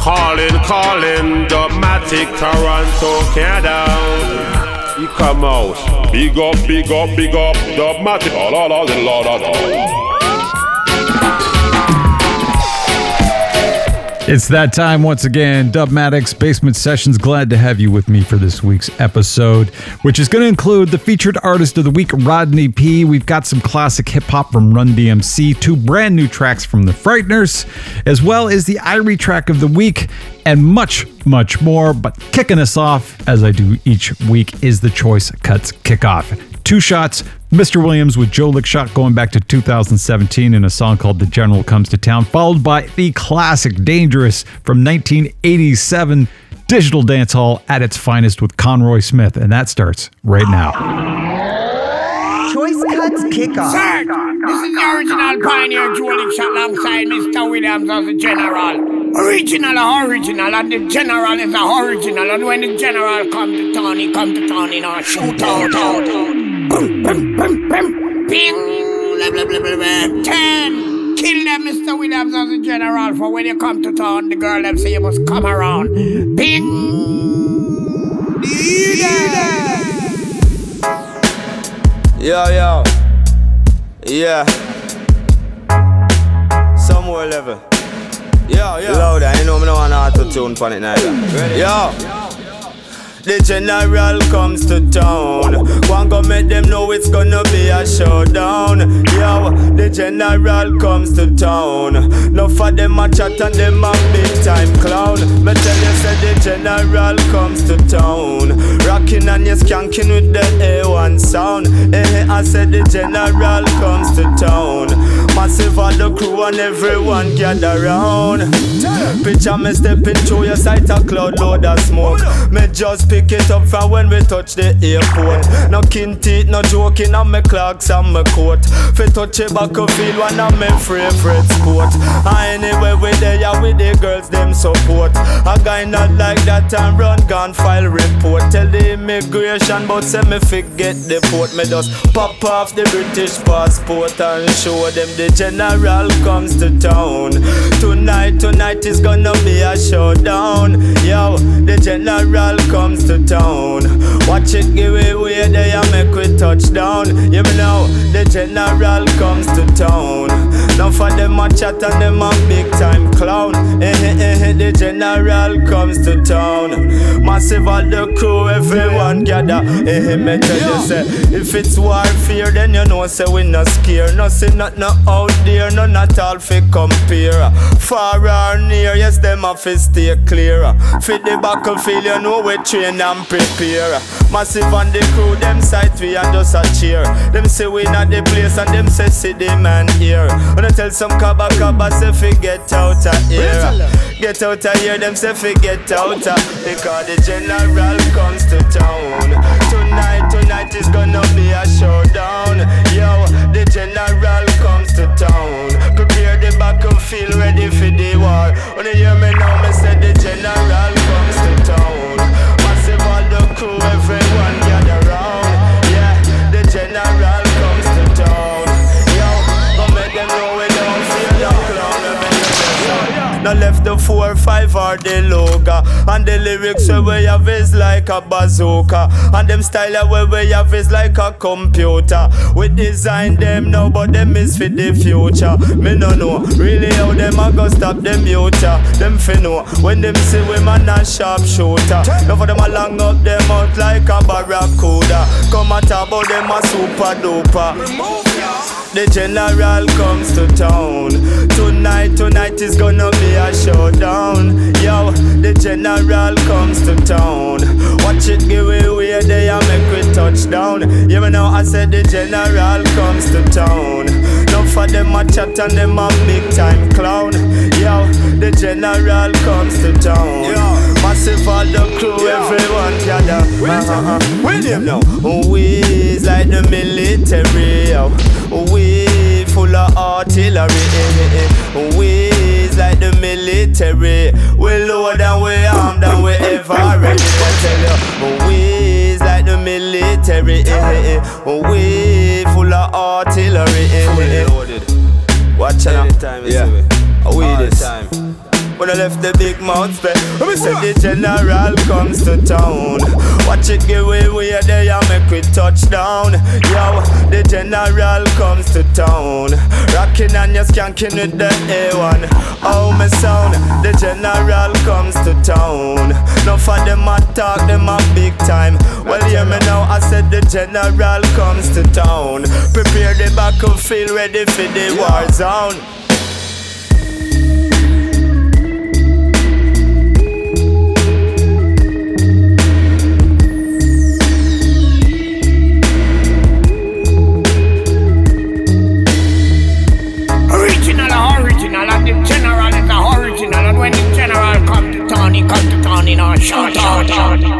Calling, calling, Dubmatic, Toronto, Canada. You come out. Big up, big up, big up, Dubmatic. La la la la la la. It's that time once again. Dubmatix Basement Sessions. Glad to have you with me for this week's episode, which is going to include the featured artist of the week, Rodney P. We've got some classic hip hop from Run DMC, two brand new tracks from the Frighteners, as well as the Irie track of the week, and much, much more. But kicking us off, as I do each week, is the Choice Cuts Kickoff. Two shots, Mr. Williamz with Joe Lickshot going back to 2017 in a song called The General Comes to Town, followed by the classic Dangerous from 1987 Digital Dance Hall at its finest with Conroy Smith, and that starts right now. Choice Cuts Kickoff. Sir, this is the original pioneer Joe Lickshot alongside Mr. Williamz as the general. Original original, and the general is a original. And when the general come to town, he come to town in a shootout. out. Boom, boom, boom, boom. Bing. Blah, blah, blah, blah, blah. Ten. Kill them, Mr. Williamz, as a general. For when you come to town, the girl them say you must come around. Bing. Yeah. Yo, yo. Yeah. Somewhere level. Yo, yo. Louder, you know me no want auto tune on it neither. Ready? Yo. The general comes to town. One go make them know it's gonna be a showdown. Yo, the general comes to town. No for them a chat and them a big time clown. Me tell you, say the general comes to town. Rocking and you skanking with the A1 sound. Eh, I said the general comes to town. Massive all the crew and everyone gather round. Picture me stepping through your sight a cloud load of smoke. Me just pick it up from when we touch the airport. No kin teeth, no joking on my clocks and my coat. Fi touch a back field, one of my favorite sport. And anyway, we there with the girls, them support. A guy not like that and run gun file report. Tell the immigration, but say me forget the port. Me just pop off the British passport and show them the general comes to town. Tonight, tonight is gonna be a showdown. Yo, the general comes to town. Watch it give away there and make we touch down. You me know, the general comes to town. Now for them a chat and them a big time clown. Eh, eh, eh, the general comes to town. Massive all the crew, everyone gather. Eh, eh, me tell you say, if it's warfare, then you know say we not scared. Nothing not no out there, none at all fi compare. Far or near, yes them a fi stay clear. Fit the battlefield, you know we train and prepare. Massive on the crew, them sight we and just a cheer. Them say we not the place and them say see the man here. When I tell some kaba kaba say fi get out of here. Get out of here, them say fi get out of Because the general comes to town. Tonight, tonight is gonna be a showdown. Yo, the general comes to town. Prepare the battlefield, ready for the war. When you hear me now, me say the general comes the four five or the logo And the lyrics where we have is like a bazooka. And them style where we have is like a computer. We design them now but them is for the future. Me no know really how them a go stop them future Them fi know when them see we man a sharp shooter Now for them a long up them out like a barracuda. Come at about them a super duper the general comes to town. Tonight, tonight is gonna be a showdown. Yo, the general comes to town. Watch it give away there and make we touch down. You know I said the general comes to town. None for them a chat and them a big time clown. Yo, the general comes to town. Yo. Massive all the crew, everyone gather. Uh-huh. William now. We like the military. We full of artillery. We is like the military. We load and we armed and we ever ready. I tell you, we is like the military. We full of artillery. Fully loaded. Watch out. Yeah. We this. Time. When I left the big spec When we said the general comes to town. Watch it give way way there and make we touch down. Yo, the general comes to town. Rocking and you skanking with the A1 Oh me sound, the general comes to town. No for them a talk, them a big time. Well hear me now, I said the general comes to town. Prepare the battlefield ready for the war zone shout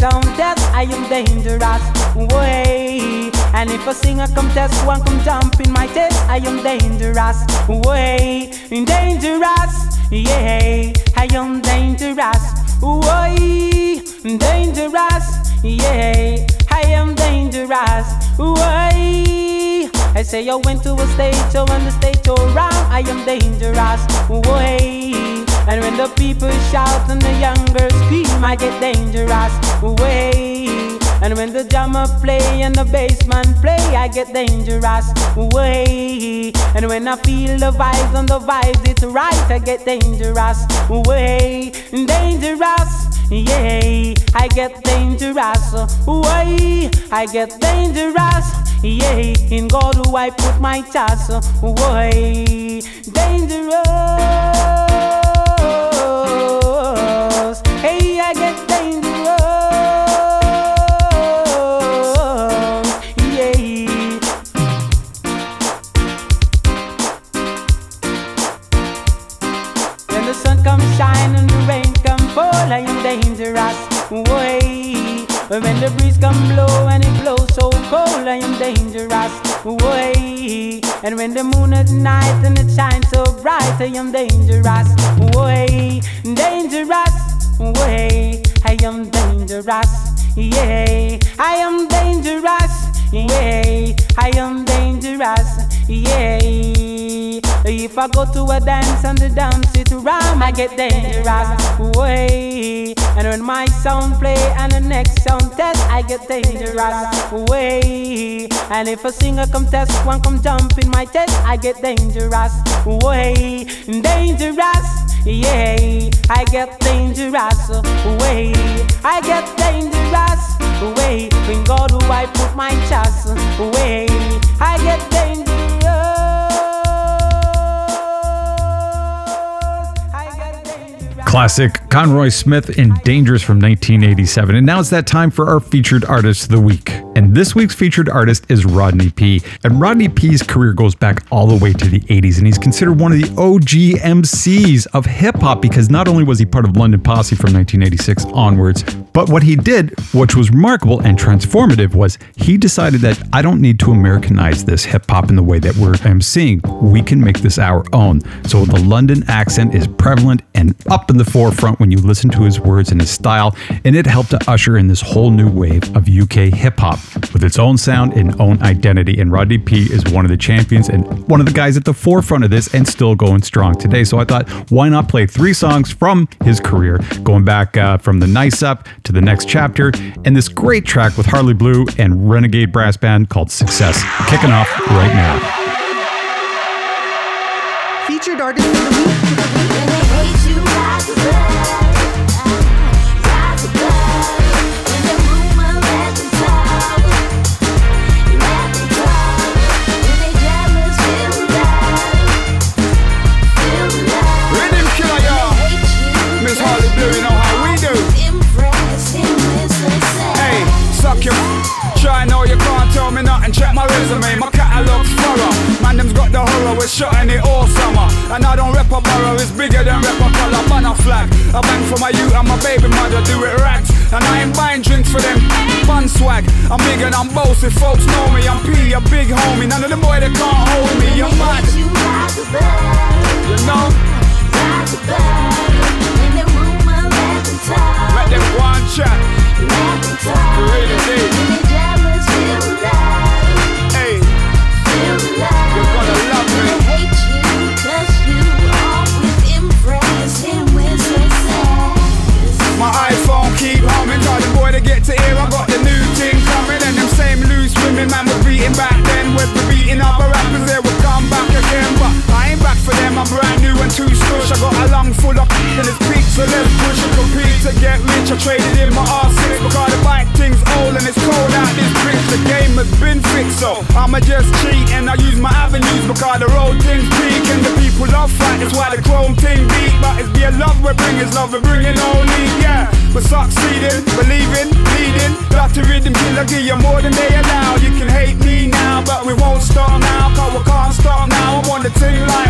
singer come test, I am dangerous. Way. And if a singer contest, one come jump in my test. I am dangerous, way dangerous, yeah. I am dangerous, way dangerous, yeah. I am dangerous, way. I say I went to a stage show and the stage show round. I am dangerous, way. And when the people shout and the young girls scream, I get dangerous, way. And when the drummer play and the bassman play, I get dangerous way. And when I feel the vibes and the vibes, it's right, I get dangerous way. Dangerous, yeah. I get dangerous way. I get dangerous, yeah. In God who I put my trust way. Dangerous. When the breeze come blow and it blows so cold, I am dangerous. Way. And when the moon at night and it shines so bright, I am dangerous. Way. Dangerous. Way. I am dangerous. Yeah. I am dangerous. Yeah. I am dangerous. Yeah. If I go to a dance and the dance it around, I get dangerous. Way. And when my sound play and the next sound test, I get dangerous. Way. And if a singer come test, one come jump in my test, I get dangerous. Way. Dangerous. Yeah, I get dangerous. Way. I get dangerous. way. When God, who I put my trust away, I get dangerous. Classic Conroy Smith and Dangerous from 1987. And now it's that time for our featured artist of the week. And this week's featured artist is Rodney P. And Rodney P's career goes back all the way to the 80s, and he's considered one of the OG MCs of hip hop because not only was he part of London Posse from 1986 onwards, but what he did, which was remarkable and transformative, was he decided that I don't need to Americanize this hip hop in the way that we're MCing. We can make this our own. So the London accent is prevalent and up in the forefront when you listen to his words and his style, and it helped to usher in this whole new wave of UK hip hop with its own sound and own identity. And Rodney P is one of the champions and one of the guys at the forefront of this and still going strong today. So I thought, why not play three songs from his career, going back uh, from the Nice Up to the next chapter, and this great track with Harleighblu and Renegade Brass Band called Success, kicking off right now. Featured artist Try know you can't tell me nothing. Check my resume, my catalog's thorough. Man, them's got the horror, we're shutting it all summer. And I don't rep a borough, it's bigger than rep a color. Man, a flag. I bang for my youth and my baby mother, do it rags. And I ain't buying drinks for them fun swag. I'm big and I'm bossy, folks know me. I'm P, a big homie. None of them boy they can't hold me. You're mad. You know? Let them go and chat. Really deep. Hey, to get to here. I got the new thing coming, and them same loose women man was beating back then. With the beating up rappers, they would come back again. But back for them, I'm brand new and too stush. I got a lung full of in this peak, so let's push and compete to get rich. I traded in my R6 because the bike thing's old and it's cold out this bitch. The game has been fixed, so I'ma just cheat and I use my avenues because the road thing's peak and the people love fight. That's why the chrome thing beat. But it's be a love we're bringing, love we're bringing only, yeah. We're succeeding, believing, leading. Got to rhythm till I give you more than they allow. You can hate me now, but we won't stop now. Cause we can't stop now. I'm on the thing like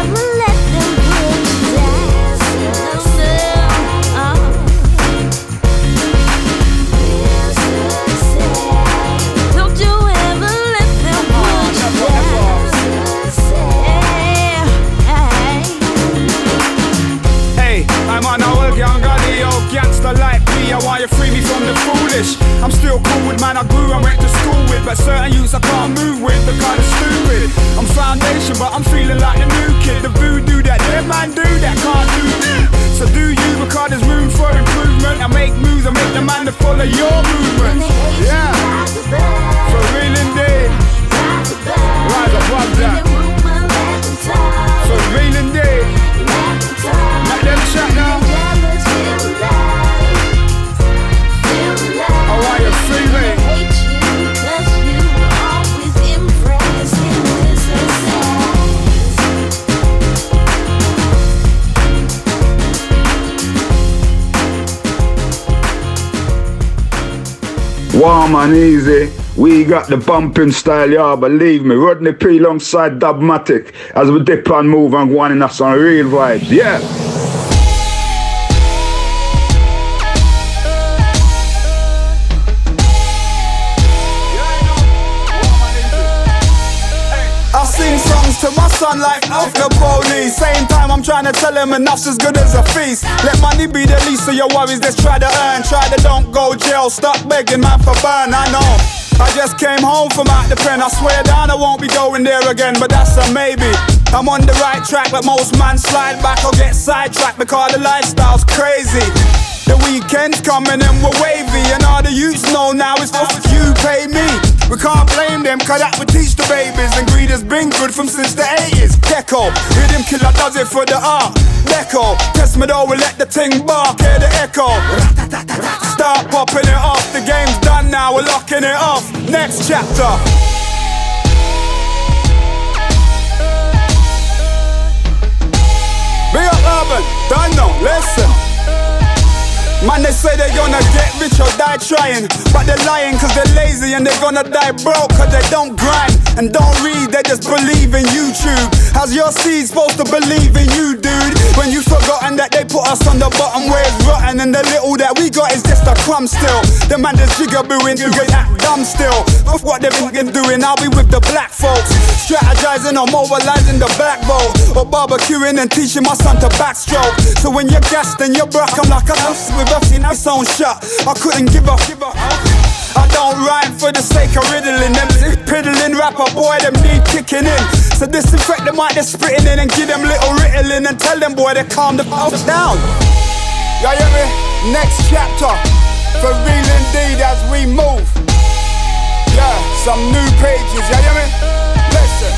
And easy. We got the bumping style, y'all. Believe me. Rodney P alongside Dubmatic as we dip and move and go on in us on real vibes. Yeah. To my like off the police. Same time I'm trying to tell him enough's as good as a feast. Let money be the least of your worries. Let's try to earn. Try to don't go jail. Stop begging man for burn. I know. I just came home from out the pen. I swear down I won't be going there again, but that's a maybe. I'm on the right track, but most man slide back or get sidetracked because the lifestyle's crazy. The weekend's coming and we're wavy, and all the youths know now it's off you pay me. We can't blame them, cause that would teach the babies. And greed has been good from since the 80s. Gecko, rhythm killer does it for the art. Deco, test me though, we let the ting bark, hear the echo. Start popping it off, the game's done now, we're locking it off. Next chapter. Big up urban, don't know, listen. Man, they say they're gonna get rich or die trying. But they're lying cause they're lazy and they're gonna die broke cause they don't grind and don't read, they just believe in YouTube. How's your seed supposed to believe in you, dude? When you've forgotten that they put us on the bottom where it's rotten and the little that we got is just a crumb still. The man just jigabooing, you get that dumb still. Of what they've been doing, I'll be with the black folks. Strategizing or mobilizing the black vote. Or barbecuing and teaching my son to backstroke. So when you're gassed and you're broke, I'm like a house with a its own shot. I couldn't give up. give up. I don't rhyme for the sake of riddling them. Piddling rapper, boy, them need kicking in. So disinfect the mic they're spitting in and give them little riddling and tell them, boy, to calm the f down. Y'all hear me? Next chapter. For real indeed as we move. Yeah, some new pages, Y'all hear me? Listen.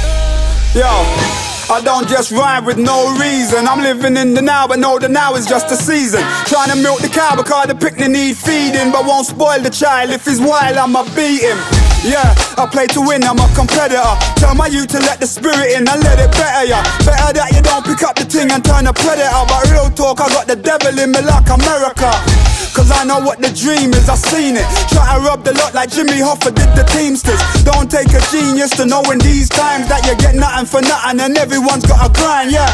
Yo. I don't just rhyme with no reason. I'm living in the now, but know the now is just a season. Trying to milk the cow because the picnic need feeding, but won't spoil the child. If he's wild, I'ma beat him. Yeah, I play to win, I'm a competitor. Tell my youth to let the spirit in and let it better ya. Better that you don't pick up the thing and turn a predator. But real talk, I got the devil in me like America. Cause I know what the dream is, I seen it. Try to rub the lot like Jimmy Hoffa did the Teamsters. Don't take a genius to know in these times that you get nothing for nothing and everyone's got a grind, yeah.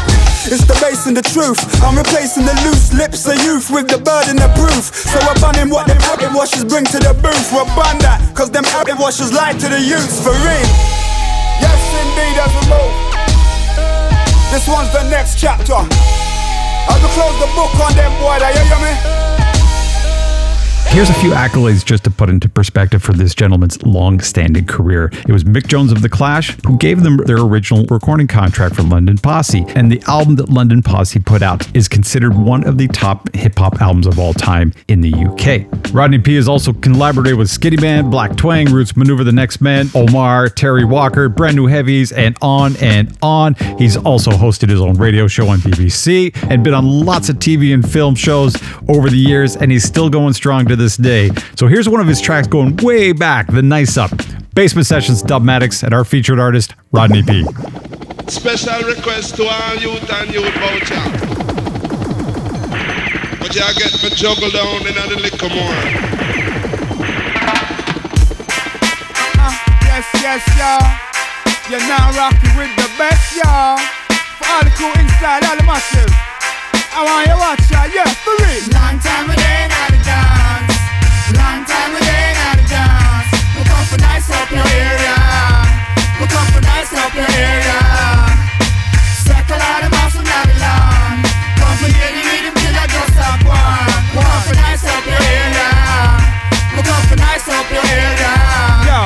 It's the bass and the truth. I'm replacing the loose lips of youth with the burden of proof. So we're banning what them habit washers bring to the booth. We're ban that, cause them habit washers lie to the youth for real. Yes, indeed, as we move. This one's the next chapter. We close the book on them, boy, you hear me? Here's a few accolades just to put into perspective for this gentleman's long standing career. It was Mick Jones of The Clash who gave them their original recording contract for London Posse, and the album that London Posse put out is considered one of the top hip hop albums of all time in the UK. Rodney P has also collaborated with Skittyman, Black Twang, Roots Manuva the Nextmen, Omar, Terri Walker, Brand New Heavies, and on and on. He's also hosted his own radio show on BBC and been on lots of TV and film shows over the years, and he's still going strong to this day. So here's one of his tracks going way back, the Nice Up. Basement Sessions Dubmatix and our featured artist, Rodney P. Special request to all youth and youth voucher. But y'all get me juggle down in the liquor more. Uh, yes, yes, y'all. You're now rocking with the best, y'all. For all the cool inside, all the massive. I want you watch, y'all. Yeah, for real. Long time we ain't had a dance. Long time for up your area. For up your area. For rhythm till I just stop one. For nice up your area. For up your area. Yo,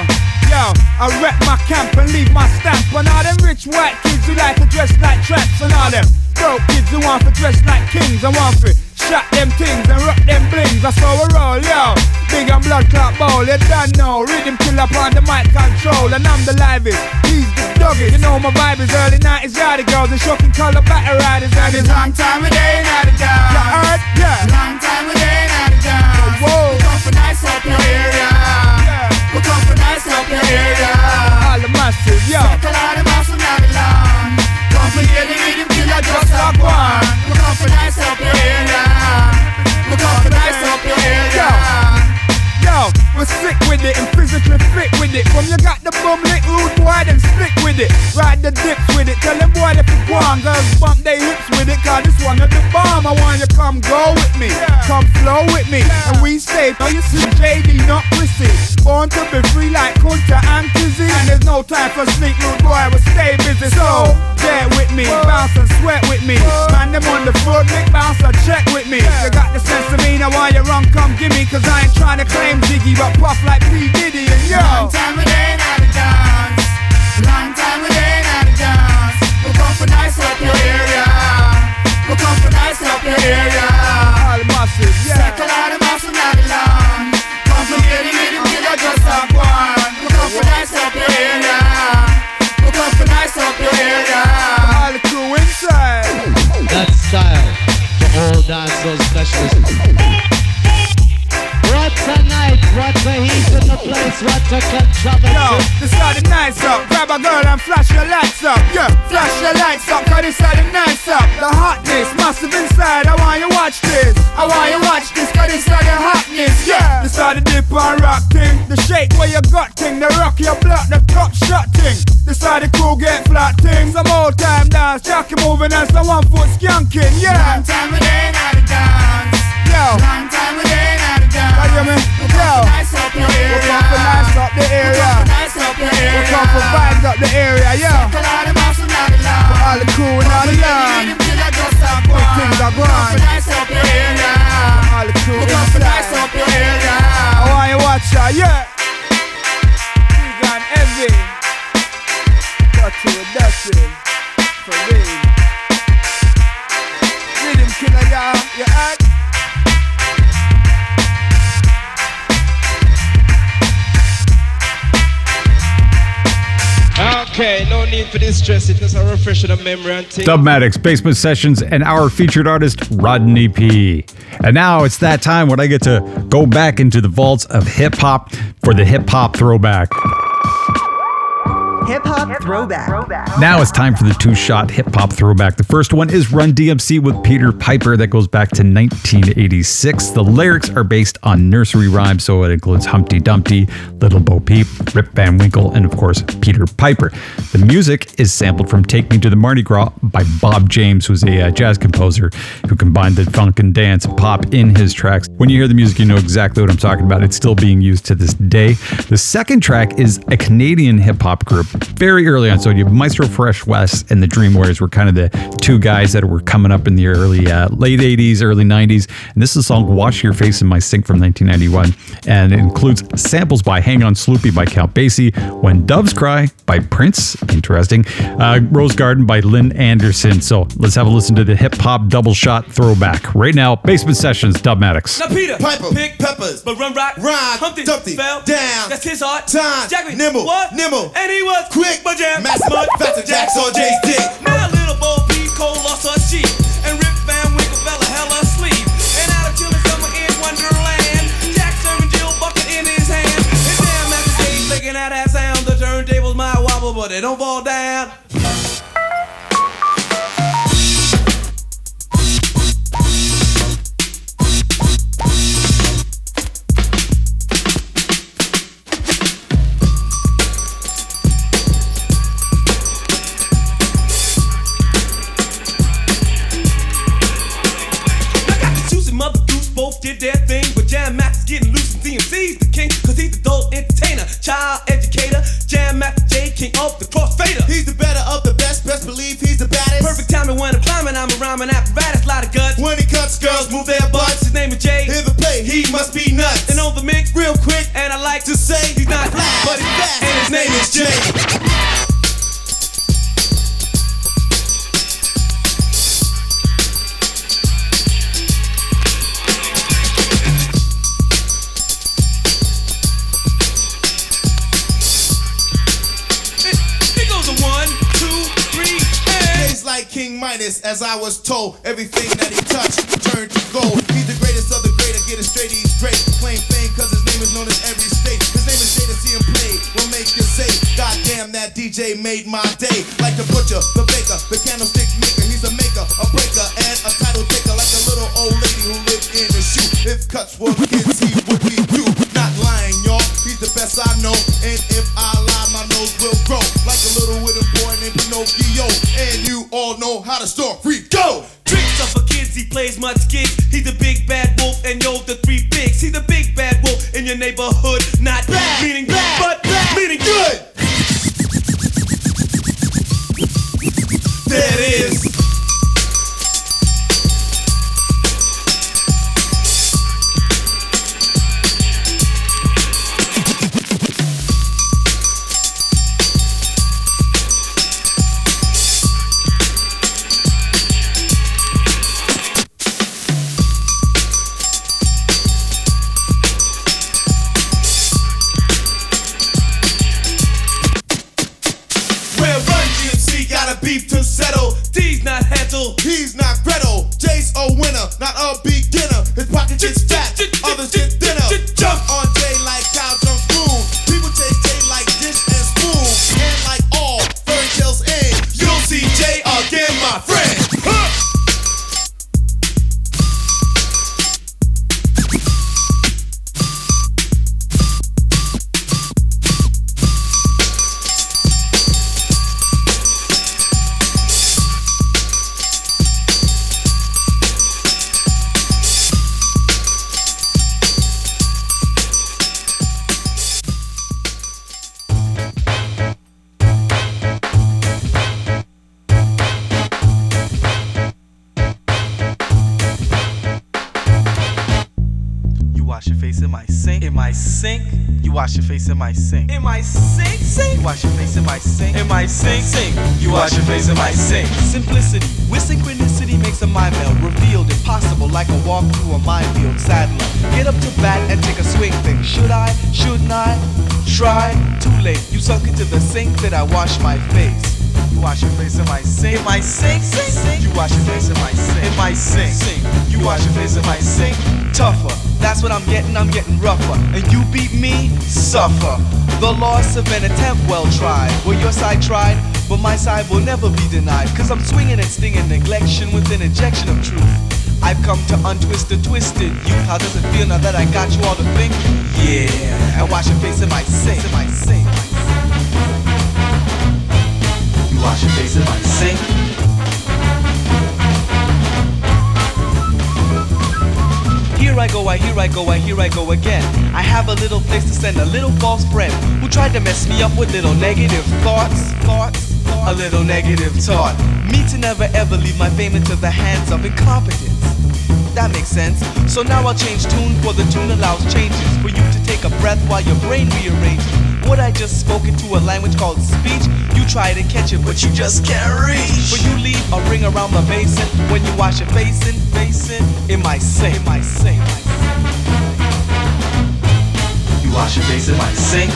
yo, I my camp and leave my stamp on all them rich white kids who like to dress like tramps and all them broke kids who want to dress like kings. I want to shot them things and rock them blings. That's how we roll, yo. Big and blood clot bowl, you done know. Rhythm killer upon the mic control, and I'm the livest. He's the doggest. You know my vibe is early 90s, yardie girls and shocking color battle riders. And it's long time we ain't had a dance. You heard? Yeah. Long time we ain't had a dance. Whoa. We come for nice up your area. Yeah. We come for nice up your area. All the massive, yo. Circle out the muscle, not lawn. Come for the rhythm killer just like one. We come for nice up your area. We're sick with it and physically fit with it. From you got the bum lick rude boy, then stick with it. Ride the dips with it. Tell them boy if you go girls bump their hips with it. Cause this one of the bomb. I want you come go with me. Come flow with me. And we stay. Now you see JD, not Chrissy. Born to be free like Kunta and Kizzy. And there's no time for sleep, rude boy. We stay busy. So, get with me. Bounce and sweat with me. Man, them on the foot, big bounce and check with me. You got the sense of me, now why you run, come give me. Cause I ain't trying to claim Jiggy, but puff like P. Diddy and yo. Long time we ain't had a dance. Long time we ain't had a dance. We come for nice up your area. We come for nice up your area. All massive, yeah. Circle out the muscle, not the lawn. Come for getting rhythm, kill a just up one. We come for nice up your area. We come for nice up your area. All the crew inside. That style for all dancehall specialists. What a night, what a heat in the place, what a Yo, controversy. this how the nights up. Grab a girl and flash your lights up. Yeah, flash your lights up, cause this how the nights up. The hotness, massive inside. I want you watch this. I want you watch this, cause this how the hotness. Yeah, this how the dip and rock thing. The shake where you got thing. The rock your block, the top shot thing. This how the crew get flat things. Some old time dance, jockey moving and some one foot skanking. Yeah. Long time we ain't had a dance. Yo. Long time we ain't had a dance. What you mean? We come Yo. Stress. It a of the memory and thing. Dubmatix, Basement Sessions, and our featured artist, Rodney P. And now it's that time when I get to go back into the vaults of hip hop for the hip hop throwback. Hip hop throwback. Now it's time for the two shot hip hop throwback. The first one is Run DMC with Peter Piper that goes back to 1986. The lyrics are based on nursery rhymes, so it includes Humpty Dumpty, Little Bo Peep, Rip Van Winkle, and of course, Peter Piper. The music is sampled from Take Me to the Mardi Gras by Bob James, who's a uh, jazz composer who combined the funk and dance pop in his tracks. When you hear the music, you know exactly what I'm talking about. It's still being used to this day. The second track is a Canadian hip hop group very early on. So you have Maestro Fresh Wes and the Dream Warriors were kind of the two guys that were coming up in the early, uh, late 80s, early 90s. And this is a song, Wash Your Face in My Sink from 1991. And it includes samples by Hang On Sloopy by Count Basie, When Doves Cry by Prince, interesting, uh, Rose Garden by Lynn Anderson. So let's have a listen to the hip hop double shot throwback. Right now, Basement Sessions, Dubmatix. Now Peter, Piper, pick peppers, but run rock, rhyme, Humpty, Dumpty, fell down, That's his art. time, Jackie, nimble, what? nimble, and he was quick, but jam, mass mud, faster jacks on Jay's dick. Now little Bo Peep Cole Not bad, meaning bad, Sink. In my sink. You wash your face in my sink. In my sink. Sink. You wash your face in my sink. Tougher. That's what I'm getting, I'm getting rougher. And you beat me, suffer. The loss of an attempt well tried. Well, your side tried, but my side will never be denied. Cause I'm swinging and stinging neglection with an injection of truth. I've come to untwist the twisted youth. How does it feel now that I got you all to think? Yeah, and wash your face in my sink. In my sink. You wash your face in my sink. Here I go, I here I go, I here I go again. I have a little place to send a little false friend who tried to mess me up with little negative thoughts, thoughts, a little negative thought. Me to never ever leave my fame into the hands of incompetence. That makes sense. So now I'll change tune for the tune allows changes for you to take a breath while your brain rearranges. What I just spoke into a language called speech. You try to catch it, but you just can't reach. But you leave a ring around the basin when you wash your face in, basin in my sink. In my sink. You wash your face in my sink.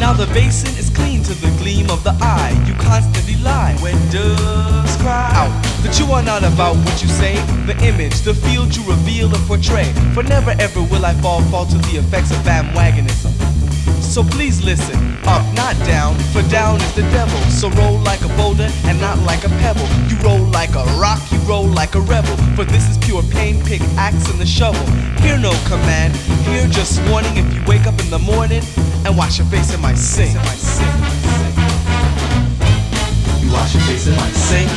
Now the basin is clean to the gleam of the eye. You constantly lie when doves cry out that you are not about what you say. The image, the field you reveal and portray. For never ever will I fall fall to the effects of bandwagonism. So please listen, up, not down, for down is the devil. So roll like a boulder and not like a pebble. You roll like a rock, you roll like a rebel. For this is pure pain, pick axe and the shovel. Hear no command, hear just warning if you wake up in the morning and wash your face in my sink. You wash your face in my sink.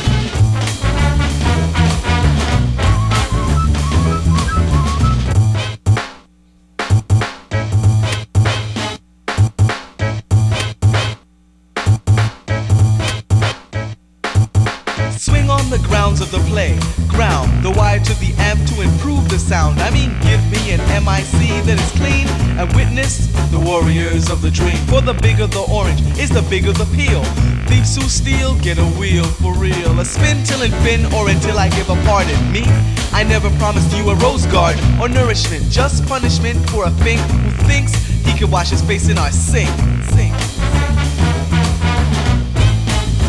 Swing on the grounds of the play. The wire to the amp to improve the sound. I mean, give me an MIC that is clean and witness the warriors of the dream. For the bigger the orange is the bigger the peel. Thieves who steal get a wheel for real. A spin till it fin or until I give a pardon. Me, I never promised you a rose garden or nourishment. Just punishment for a fink who thinks he can wash his face in our sink. Sink.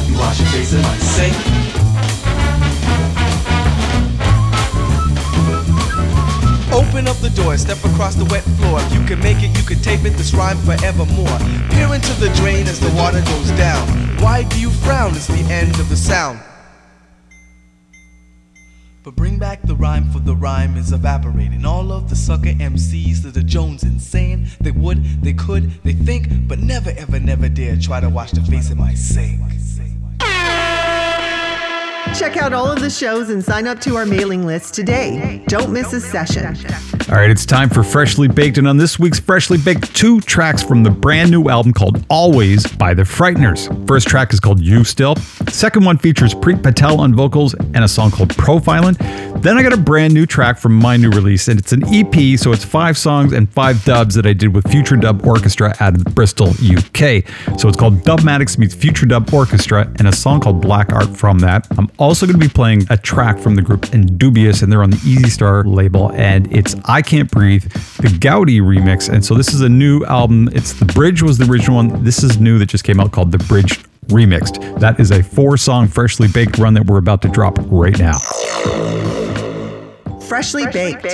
You wash your face in my sink. Open up the door, step across the wet floor. If you can make it, you can tape it, this rhyme forevermore. Peer into the drain as the water goes down. Why do you frown? It's the end of the sound. But bring back the rhyme, for the rhyme is evaporating. All of the sucker MCs that are Jonesing, saying they would, they could, they think, but never, ever, never dare try to wash the face in my sink. Check out all of the shows and sign up to our mailing list today. Don't miss a session. All right, it's time for Freshly Baked, and on this week's Freshly Baked, two tracks from the brand new album called Always by The Frighteners. First track is called You Still. Second one features Preet Patel on vocals and a song called Profiling. Then I got a brand new track from my new release, and it's an EP, so it's five songs and five dubs that I did with Future Dub Orchestra out of Bristol, UK. So it's called Dubmatix meets Future Dub Orchestra, and a song called Black Art from that. I'm also going to be playing a track from the group Indubious, and they're on the Easy Star label, and it's I I Can't Breathe, the Gaudi remix. And so this is a new album. It's The Bridge was the original one. This is new that just came out called The Bridge Remixed. That is a four song freshly baked run that we're about to drop right now. Freshly baked.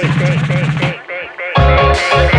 Incoming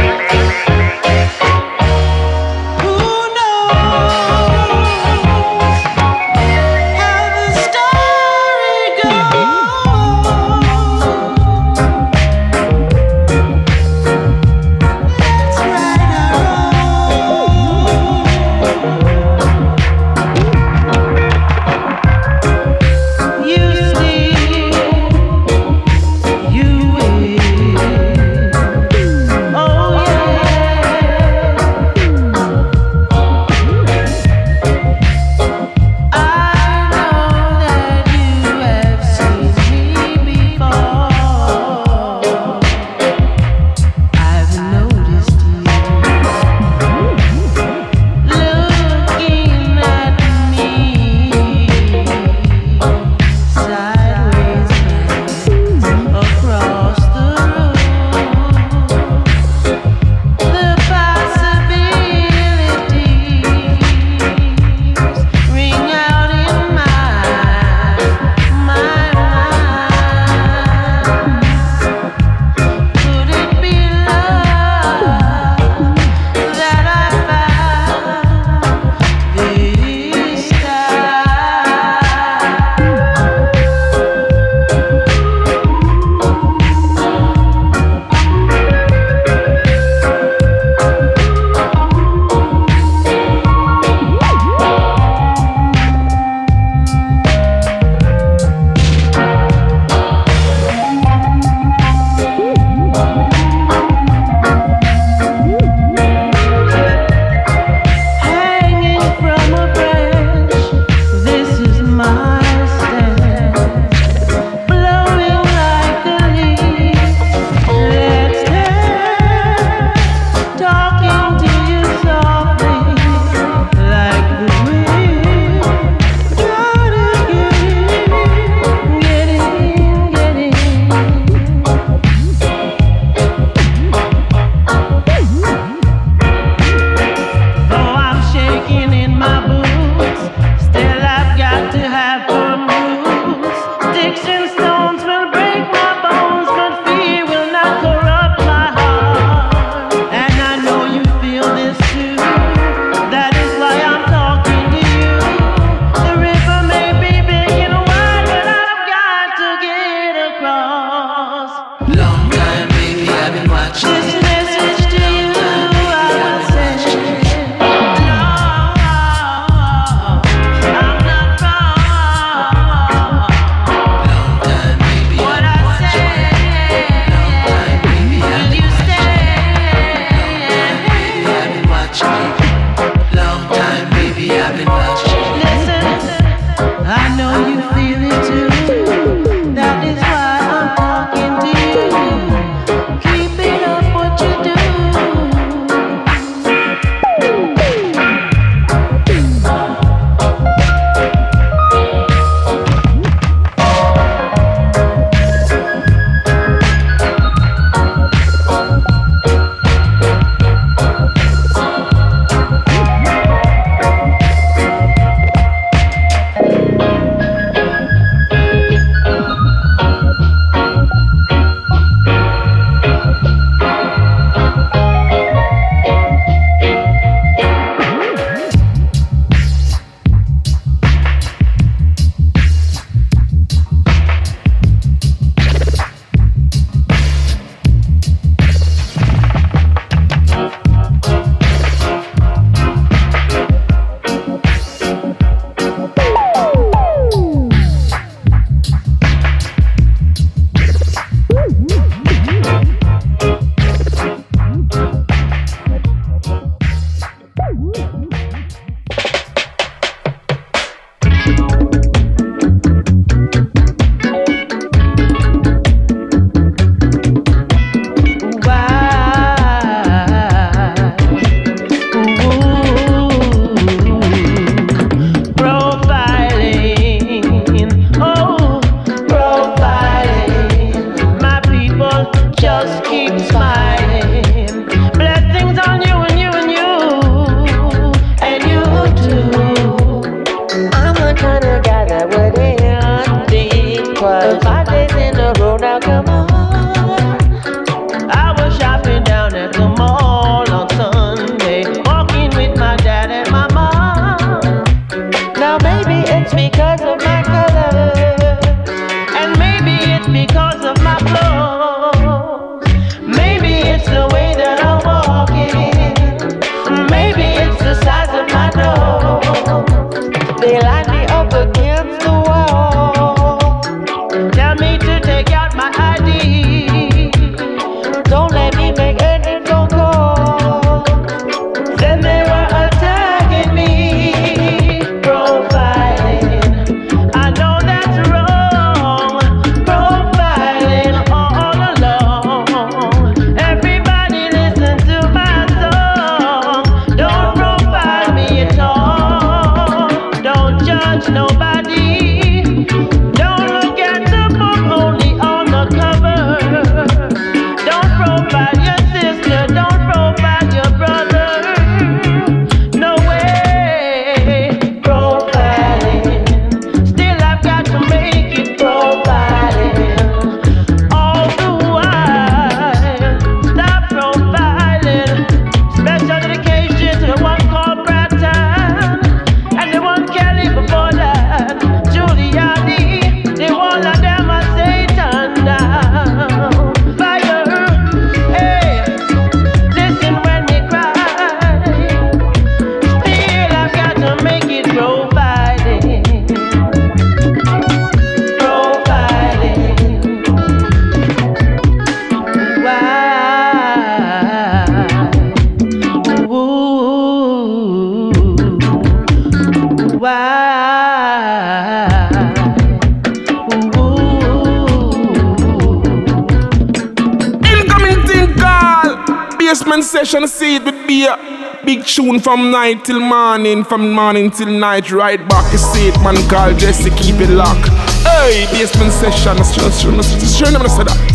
with beer. Big tune from night till morning, from morning till night. Right back a seat, man call Jesse, keep it locked. Hey, basement session, sure, never say that.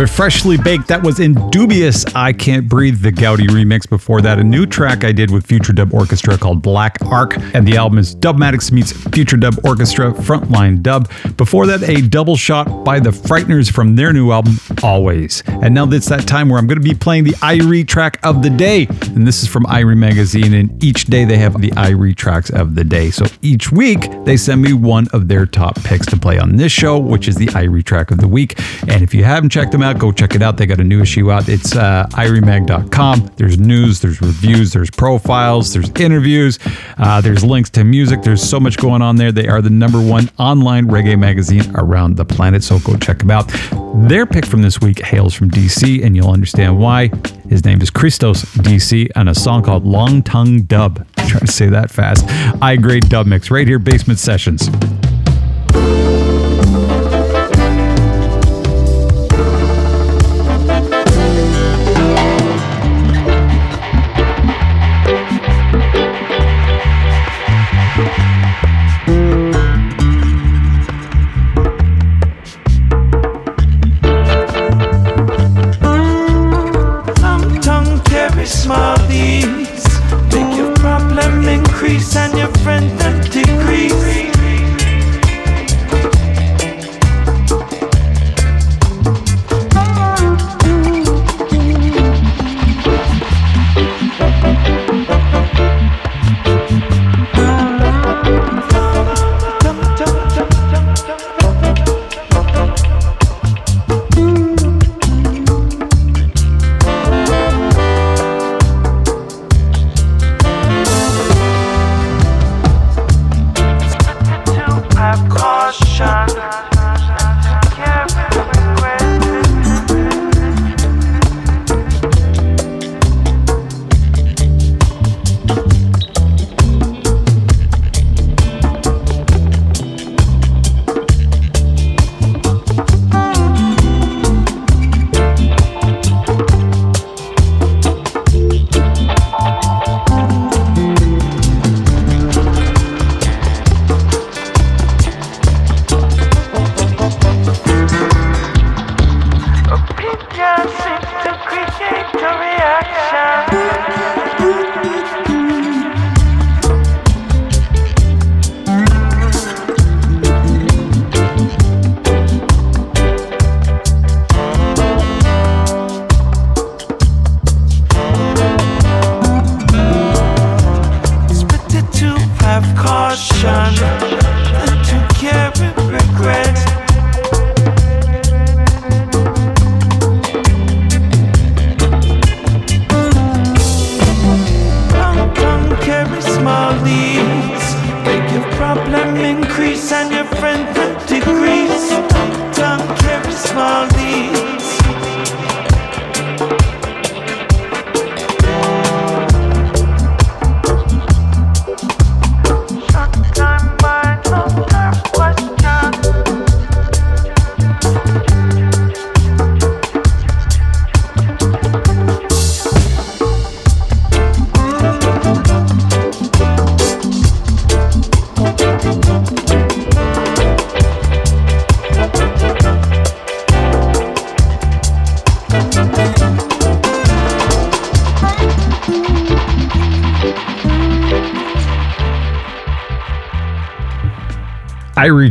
Have it, freshly baked. That was in Dubious I Can't Breathe, the Gaudy remix. Before that, a new track I did with Future Dub Orchestra called Black Ark, and the album is Dubmatix meets Future Dub Orchestra Frontline Dub. Before that, a double shot by the Frighteners from their new album, Always. And now it's that time where I'm going to be playing the Irie track of the day, and this is from Irie Magazine. And each day they have the Irie tracks of the day. So each week they send me one of their top picks to play on this show, which is the Irie track of the week. And if you haven't checked them out, go check it out. They got a new issue out. It's uh, iriemag.com. There's news, there's reviews, there's profiles, there's interviews, uh, there's links to music. There's so much going on there. They are the number one online reggae magazine around the planet. So go check them out. Their pick from this week hails from DC, and you'll understand why. His name is Christos DC, and a song called Long Tongue Dub. I'm trying to say that fast. I grade dub mix right here, Basement Sessions.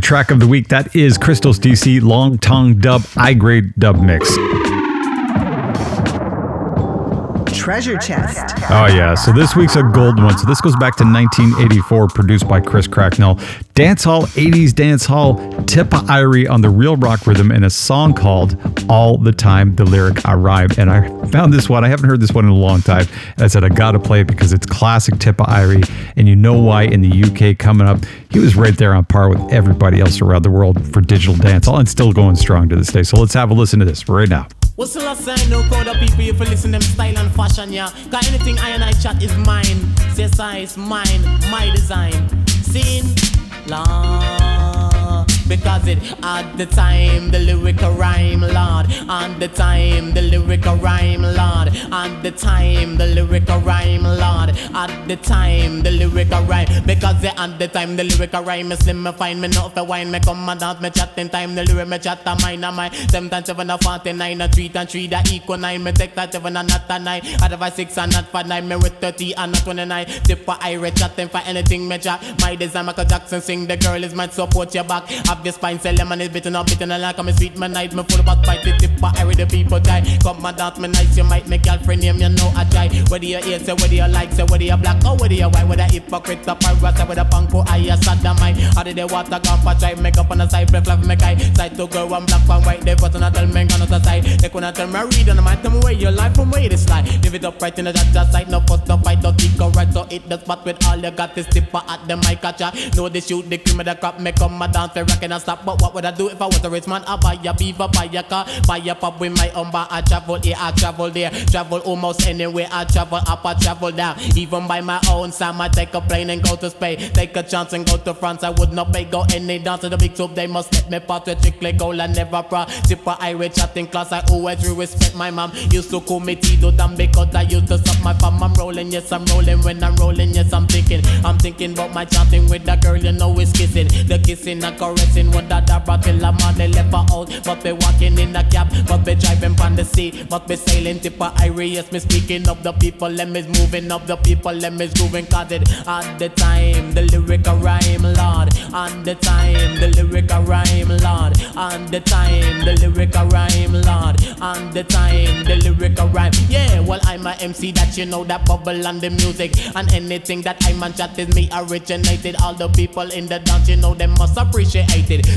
Track of the week. That is Crystals DC Long Tongue Dub I Grade Dub Mix. Treasure chest. Oh, yeah. So this week's a gold one. So this goes back to 1984, produced by Chris Cracknell. Dance Hall, 80s Dance Hall, Tippa Irie on the real rock rhythm in a song called All the Time the Lyric a Rhyme. And I found this one. I haven't heard this one in a long time. And I said, I got to play it because it's classic Tippa Irie. And you know why in the UK coming up, he was right there on par with everybody else around the world for digital dancehall and still going strong to this day. So let's have a listen to this right now. What's the last sign? No crowd of people if you listen them style and fashion, yeah. Cause anything I and I chat is mine. Say size, mine, my design. Because it at the time the lyrical rhyme, Lord. On the time the lyrical rhyme, Lord. On the time the lyrical rhyme, Lord. At the time the lyrical rhyme. Because it at the time the lyrical rhyme is slim, me find me not for wine. Me come and dance, me chat in time. The lyric me chat a mine a mine. Seven times seven a forty nine, a three and three that equal nine. Me take that seven and not a nine. Otherwise six and not for nine. Me with thirty and not twenty nine. Tippa Irie chatting for anything me chat. My design Michael Jackson sing. The girl is mad support your back. Have your spine, say lemon is bitten up, bitten and like I'm a sweet man night. Me full back fight the Tippa Irie the people die. Come and dance me nice. You might make girlfriend name you know I die. Whether you hate, say whether you like, say whether you black or whether you white, whether hypocrite or pirate, say whether punk or I a sodomite. How did they water gone for try make up on the side, flip flap make eye. Side to girl, one black and white. They a tell me gonna the side. They couldn't tell me read on the mind, tell me where your life from where this slide. Live it up right in the that side, no fuss, no fight, no kick or right. So it the spot with all you got is tipper at the mic catcher. Know they shoot the cream of the crap, make up my dance, they rock I stop. But what would I do if I was a rich man? I buy a beaver, buy a car, buy a pub with my umber. I travel here, I travel there, travel almost anywhere. I travel up, I travel down. Even by my own time, I take a plane and go to Spain. Take a chance and go to France. I would not pay go any dance to the big tube. They must let me part with chick like oh, gold and never pro. Tippa Irie chatting class. I always respect my mom. Used to call me Tito Tam because I used to suck my fam. I'm rolling, yes, I'm rolling. When I'm rolling, yes, I'm thinking. I'm thinking about my chatting with that girl, you know, it's kissing. The kissing and caressing. What that brought till I'm on the left out. But be walking in the cab, but be driving on the sea. But be sailing Tippa Irie. Yes, me speaking of the people. Let me moving up the people. Let me grooving cause it at the time. The lyrical rhyme, Lord. On the time, the lyrical rhyme, Lord. On the time, the lyric a rhyme, Lord. On the time, the lyric a rhyme. Yeah, well, I'm a MC that you know that bubble on the music. And anything that I man chat is me originated. All the people in the dance, you know, them must appreciate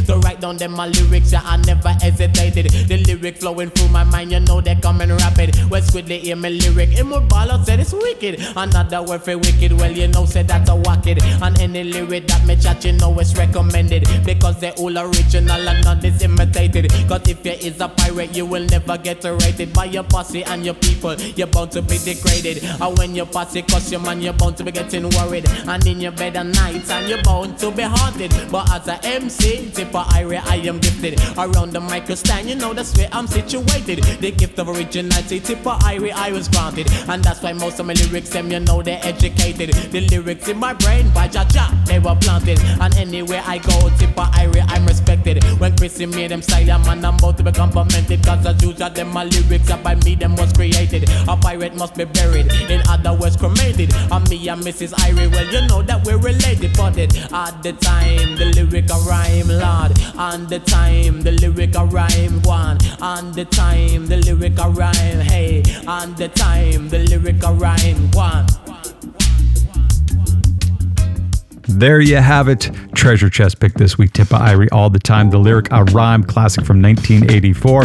So write down them my lyrics, yeah, I never hesitated. The lyric flowing through my mind, you know they coming rapid. Well, Squidly hear me lyric, out, said it's wicked. Another word for wicked, well, you know, said that's a wacked. And any lyric that me chat, you know, it's recommended. Because they all original and not is imitated. Cause if you is a pirate, you will never get rated by your posse and your people. You're bound to be degraded. And when your posse cuss your man, you're bound to be getting worried. And in your bed at night, and you're bound to be haunted. But as a MC, Tippa Irie, I am gifted. Around the micro stand, you know that's where I'm situated. The gift of originality, of Irie, I was granted. And that's why most of my lyrics, them, you know, they're educated. The lyrics in my brain, by Jah, they were planted. And anywhere I go, Tippa Irie, I'm respected. When Chrissy made them silent, man, I'm about to be complimented. Cause as usual, them my lyrics are by me, them was created. A pirate must be buried, in other words, cremated. And me and Mrs. Irie, well, you know that we're related. But it at the time, the lyric a rhyme, Lord. On the time, the lyric a rhyme, one. On the time, the lyric a rhyme, hey. On the time, the lyric a rhyme, one. There you have it. Treasure chest pick this week. Tippa Irie all the time. The lyric a rhyme classic from 1984.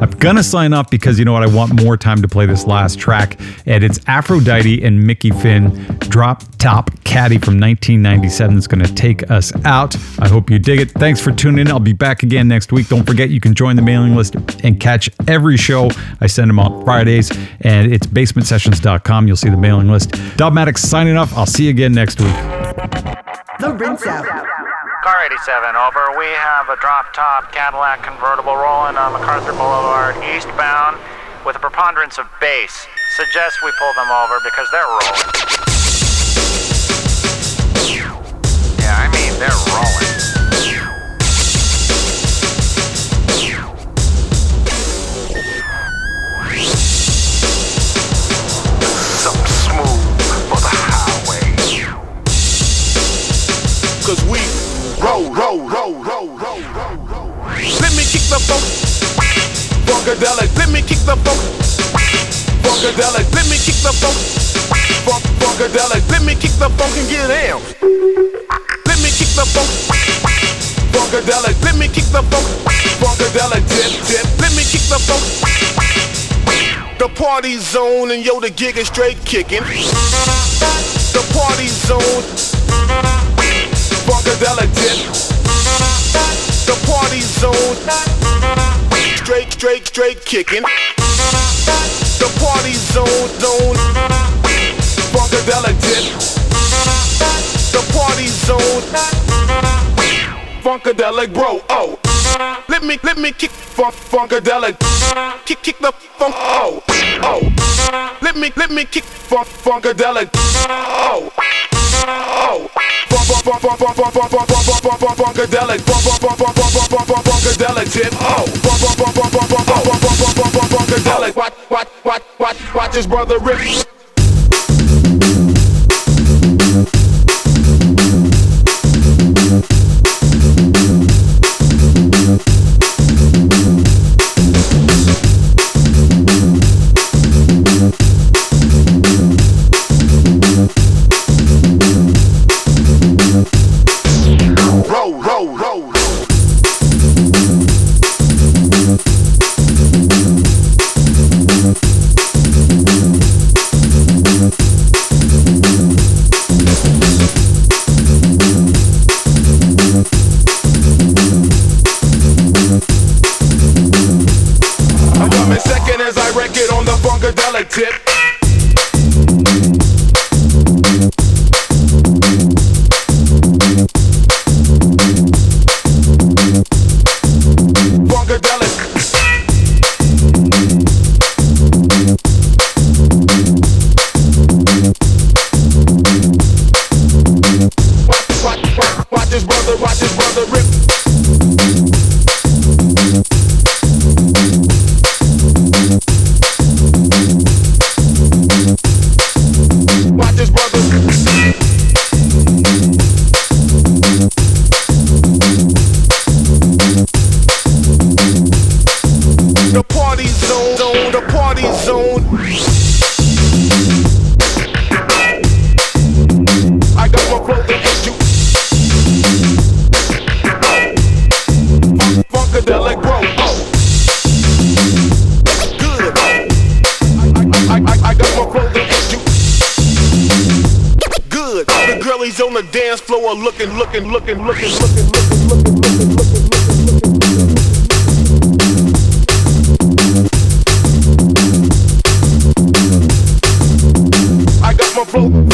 I'm gonna sign off because you know what? I want more time to play this last track. And it's Aphrodite and Mickey Finn, Drop Top Caddy from 1997. That's gonna take us out. I hope you dig it. Thanks for tuning in. I'll be back again next week. Don't forget you can join the mailing list and catch every show. I send them on Fridays, and it's basementsessions.com. You'll see the mailing list. Dubmatix signing off. I'll see you again next week. The rinse out. Car 87, over. We have a drop top Cadillac convertible rolling on MacArthur Boulevard eastbound with a preponderance of bass. Suggest we pull them over because they're rolling. Yeah, I mean, they're rolling. The funk. Funkadelic, let me kick the funk. Funkadelic, let me kick the funk. Funk, funkadelic, let me kick the funk and get down. Let me kick the funk. Funkadelic, let me kick the funk. Funkadelic, dip, dip, let me kick the funk. The party zone and yo, the gig is straight kicking. The party zone. Funkadelic dip. The party zone. Straight, straight, straight kicking. The party zone, zone. Funkadelic dip. The party zone. Funkadelic bro, oh. Let me, let me kick funk, funkadelic. Kick, kick the funk, oh, oh. Let me, let me kick funk, funkadelic. Oh, Funkadelic, funkadelic, tip. Oh, funkadelic. Watch, watch, watch, watch, watch his brother rip. Flow.